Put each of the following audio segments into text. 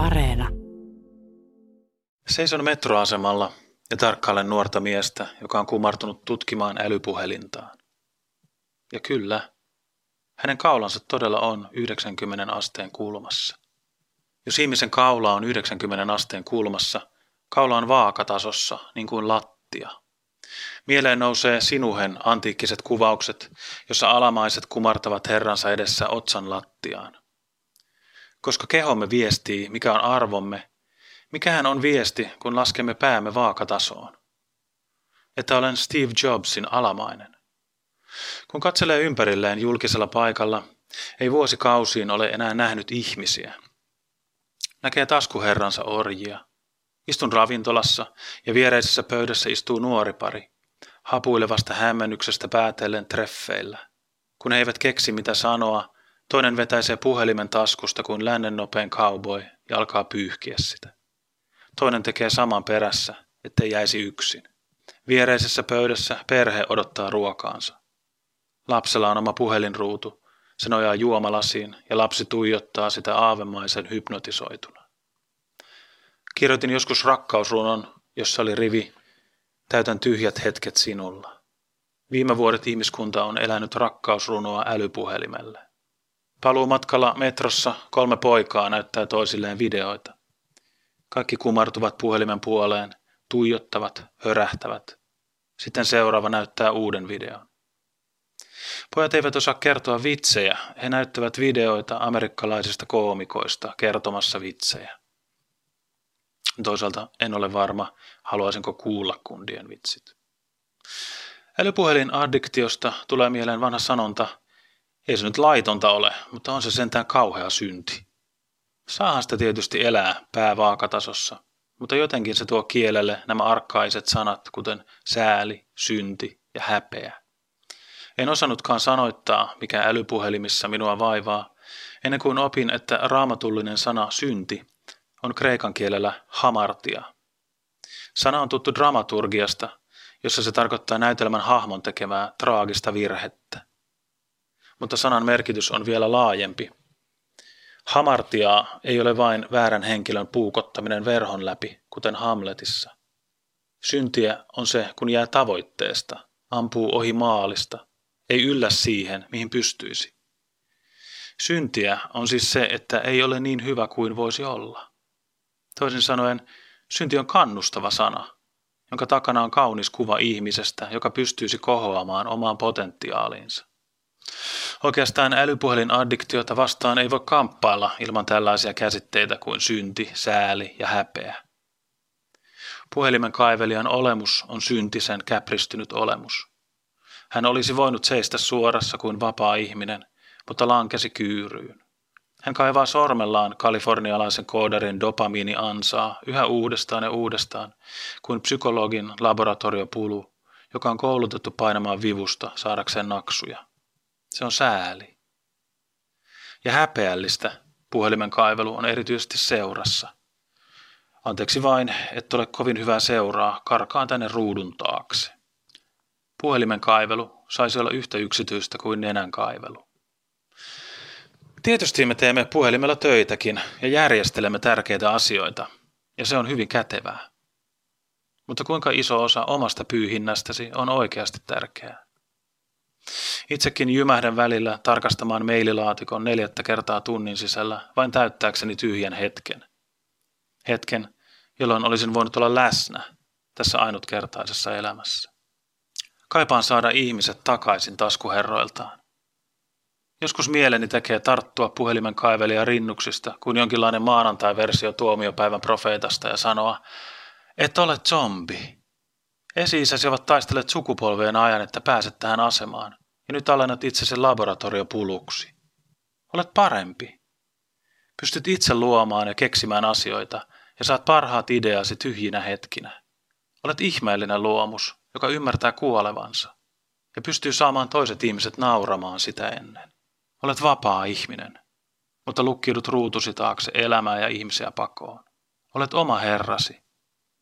Areena. Seison metroasemalla ja tarkkailen nuorta miestä, joka on kumartunut tutkimaan älypuhelintaan. Ja kyllä, hänen kaulansa todella on 90 asteen kulmassa. Jos ihmisen kaula on 90 asteen kulmassa, kaula on vaakatasossa, niin kuin lattia. Mieleen nousee sinuhen antiikkiset kuvaukset, jossa alamaiset kumartavat herransa edessä otsan lattiaan. Koska kehomme viestii, mikä on arvomme, mikähän on viesti, kun laskemme päämme vaakatasoon? Että olen Steve Jobsin alamainen. Kun katselee ympärilleen julkisella paikalla, ei vuosikausiin ole enää nähnyt ihmisiä. Näkee taskuherransa orjia. Istun ravintolassa ja viereisessä pöydässä istuu nuori pari, hapuilevasta hämmennyksestä päätellen treffeillä. Kun he eivät keksi mitä sanoa, toinen vetäisee puhelimen taskusta kuin lännen nopein cowboy ja alkaa pyyhkiä sitä. Toinen tekee saman perässä, ettei jäisi yksin. Viereisessä pöydässä perhe odottaa ruokaansa. Lapsella on oma puhelinruutu. Se nojaa juomalasiin ja lapsi tuijottaa sitä aavemaisen hypnotisoituna. Kirjoitin joskus rakkausrunon, jossa oli rivi Täytän tyhjät hetket sinulla. Viime vuodet ihmiskunta on elänyt rakkausrunoa älypuhelimelle. Paluu matkalla metrossa kolme poikaa näyttää toisilleen videoita. Kaikki kumartuvat puhelimen puoleen, tuijottavat, hörähtävät. Sitten seuraava näyttää uuden videon. Pojat eivät osaa kertoa vitsejä, he näyttävät videoita amerikkalaisista koomikoista kertomassa vitsejä. Toisaalta en ole varma, haluaisinko kuulla kundien vitsit. Älypuhelin addiktiosta tulee mieleen vanha sanonta, ei se nyt laitonta ole, mutta on se sentään kauhea synti. Saahan sitä tietysti elää päävaakatasossa, mutta jotenkin se tuo kielelle nämä arkkaiset sanat, kuten sääli, synti ja häpeä. En osannutkaan sanoittaa, mikä älypuhelimissa minua vaivaa, ennen kuin opin, että raamatullinen sana synti on kreikan kielellä hamartia. Sana on tuttu dramaturgiasta, jossa se tarkoittaa näytelmän hahmon tekemää traagista virhettä. Mutta sanan merkitys on vielä laajempi. Hamartiaa ei ole vain väärän henkilön puukottaminen verhon läpi, kuten Hamletissa. Syntiä on se, kun jää tavoitteesta, ampuu ohi maalista, ei yllä siihen, mihin pystyisi. Syntiä on siis se, että ei ole niin hyvä kuin voisi olla. Toisin sanoen, synti on kannustava sana, jonka takana on kaunis kuva ihmisestä, joka pystyisi kohoamaan omaan potentiaaliinsa. Oikeastaan älypuhelin addiktiota vastaan ei voi kamppailla ilman tällaisia käsitteitä kuin synti, sääli ja häpeä. Puhelimen kaivelijan olemus on syntisen käpristynyt olemus. Hän olisi voinut seistä suorassa kuin vapaa ihminen, mutta lankesi kyyryyn. Hän kaivaa sormellaan kalifornialaisen koodarin dopamiini-ansaa yhä uudestaan ja uudestaan, kuin psykologin laboratoriopulu, joka on koulutettu painamaan vivusta saadakseen naksuja. Se on sääli. Ja häpeällistä puhelimen kaivelu on erityisesti seurassa. Anteeksi vain, et ole kovin hyvää seuraa, karkaan tänne ruudun taakse. Puhelimen kaivelu saisi olla yhtä yksityistä kuin nenän kaivelu. Tietysti me teemme puhelimella töitäkin ja järjestelemme tärkeitä asioita, ja se on hyvin kätevää. Mutta kuinka iso osa omasta pyyhinnästäsi on oikeasti tärkeää? Itsekin jymähdän välillä tarkastamaan maililaatikon neljättä kertaa tunnin sisällä vain täyttääkseni tyhjän hetken. Hetken, jolloin olisin voinut olla läsnä tässä ainutkertaisessa elämässä. Kaipaan saada ihmiset takaisin taskuherroiltaan. Joskus mieleni tekee tarttua puhelimen kaivelia rinnuksista kuin jonkinlainen maanantai-versio tuomiopäivän profeetasta ja sanoa, et ole zombi. Esi-isäsi ovat taistelleet sukupolveen ajan, että pääset tähän asemaan, ja nyt alennat itsesi laboratoriopuluksi. Olet parempi. Pystyt itse luomaan ja keksimään asioita, ja saat parhaat ideasi tyhjinä hetkinä. Olet ihmeellinen luomus, joka ymmärtää kuolevansa, ja pystyy saamaan toiset ihmiset nauramaan sitä ennen. Olet vapaa ihminen, mutta lukkiudut ruutusi taakse elämää ja ihmisiä pakoon. Olet oma herrasi,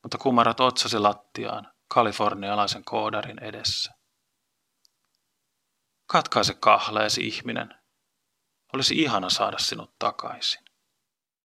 mutta kumarat otsasi lattiaan kalifornialaisen koodarin edessä. Katkaise kahleesi ihminen. Olisi ihana saada sinut takaisin.